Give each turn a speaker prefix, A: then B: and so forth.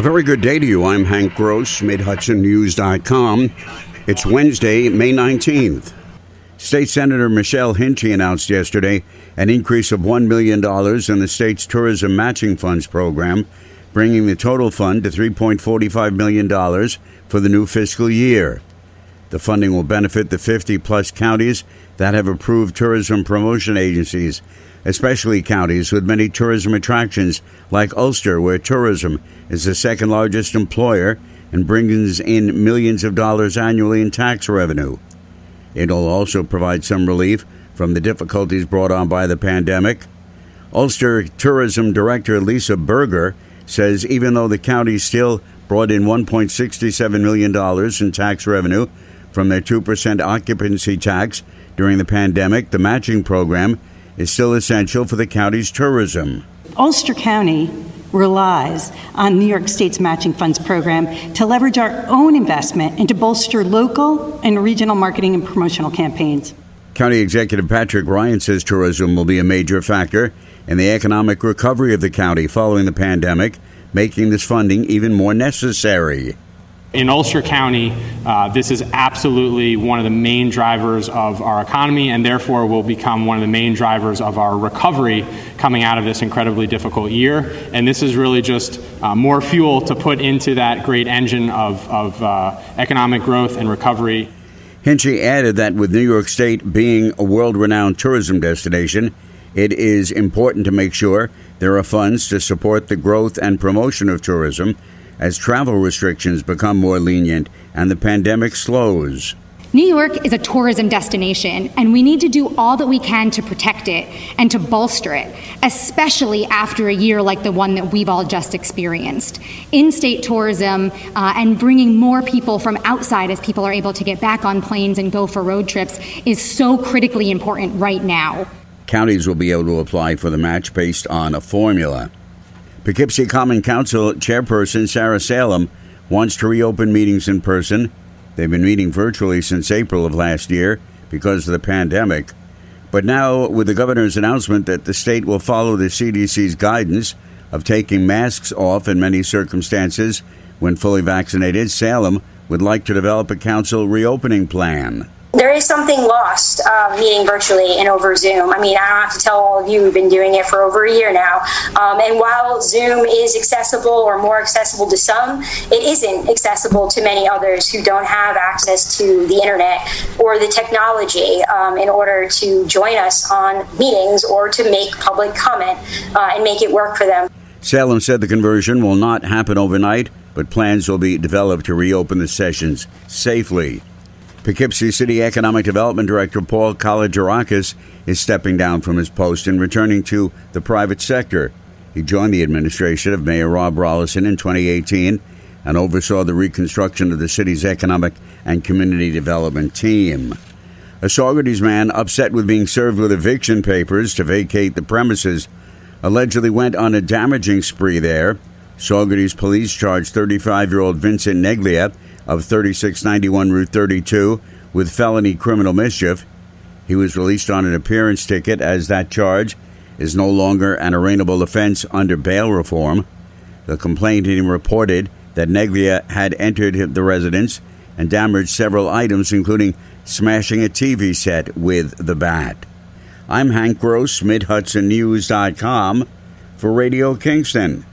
A: A very good day to you. I'm Hank Gross, MidHudsonNews.com. It's Wednesday, May 19th. State Senator Michelle Hinchey announced yesterday an increase of $1 million in the state's tourism matching funds program, bringing the total fund to $3.45 million for the new fiscal year. The funding will benefit the 50 plus counties that have approved tourism promotion agencies especially counties with many tourism attractions like Ulster, where tourism is the second largest employer and brings in millions of dollars annually in tax revenue. It'll also provide some relief from the difficulties brought on by the pandemic. Ulster Tourism Director Lisa Berger says even though the county still brought in $1.67 million in tax revenue from their 2% occupancy tax during the pandemic, the matching program is still essential for the county's tourism.
B: Ulster County relies on New York State's matching funds program to leverage our own investment and to bolster local and regional marketing and promotional campaigns.
A: County Executive Patrick Ryan says tourism will be a major factor in the economic recovery of the county following the pandemic, making this funding even more necessary.
C: In Ulster County, uh, this is absolutely one of the main drivers of our economy and therefore will become one of the main drivers of our recovery coming out of this incredibly difficult year. And this is really just uh, more fuel to put into that great engine of, of uh, economic growth and recovery.
A: Hinchey added that with New York State being a world renowned tourism destination, it is important to make sure there are funds to support the growth and promotion of tourism as travel restrictions become more lenient and the pandemic slows.
D: New York is a tourism destination, and we need to do all that we can to protect it and to bolster it, especially after a year like the one that we've all just experienced. In state tourism uh, and bringing more people from outside as people are able to get back on planes and go for road trips is so critically important right now.
A: Counties will be able to apply for the match based on a formula. Poughkeepsie Common Council Chairperson Sarah Salem wants to reopen meetings in person. They've been meeting virtually since April of last year because of the pandemic. But now, with the governor's announcement that the state will follow the CDC's guidance of taking masks off in many circumstances when fully vaccinated, Salem would like to develop a council reopening plan
E: there is something lost uh, meeting virtually and over Zoom. I mean, I don't have to tell all of you, we've been doing it for over a year now. Um, and while Zoom is accessible or more accessible to some, it isn't accessible to many others who don't have access to the internet or the technology um, in order to join us on meetings or to make public comment uh, and make it work for them.
A: Salem said the conversion will not happen overnight, but plans will be developed to reopen the sessions safely. Poughkeepsie City Economic Development Director Paul Kalogerakis is stepping down from his post and returning to the private sector. He joined the administration of Mayor Rob Rolison in 2018 and oversaw the reconstruction of the city's economic and community development team. A Saugerties man upset with being served with eviction papers to vacate the premises allegedly went on a damaging spree there. Saugerties police charged 35 year old Vincent Neglia of 3691 Route 32 with felony criminal mischief. He was released on an appearance ticket as that charge is no longer an arraignable offense under bail reform. The complainant reported that Neglia had entered the residence and damaged several items, including smashing a TV set with the bat. I'm Hank Gross, MidHudsonNews.com for Radio Kingston.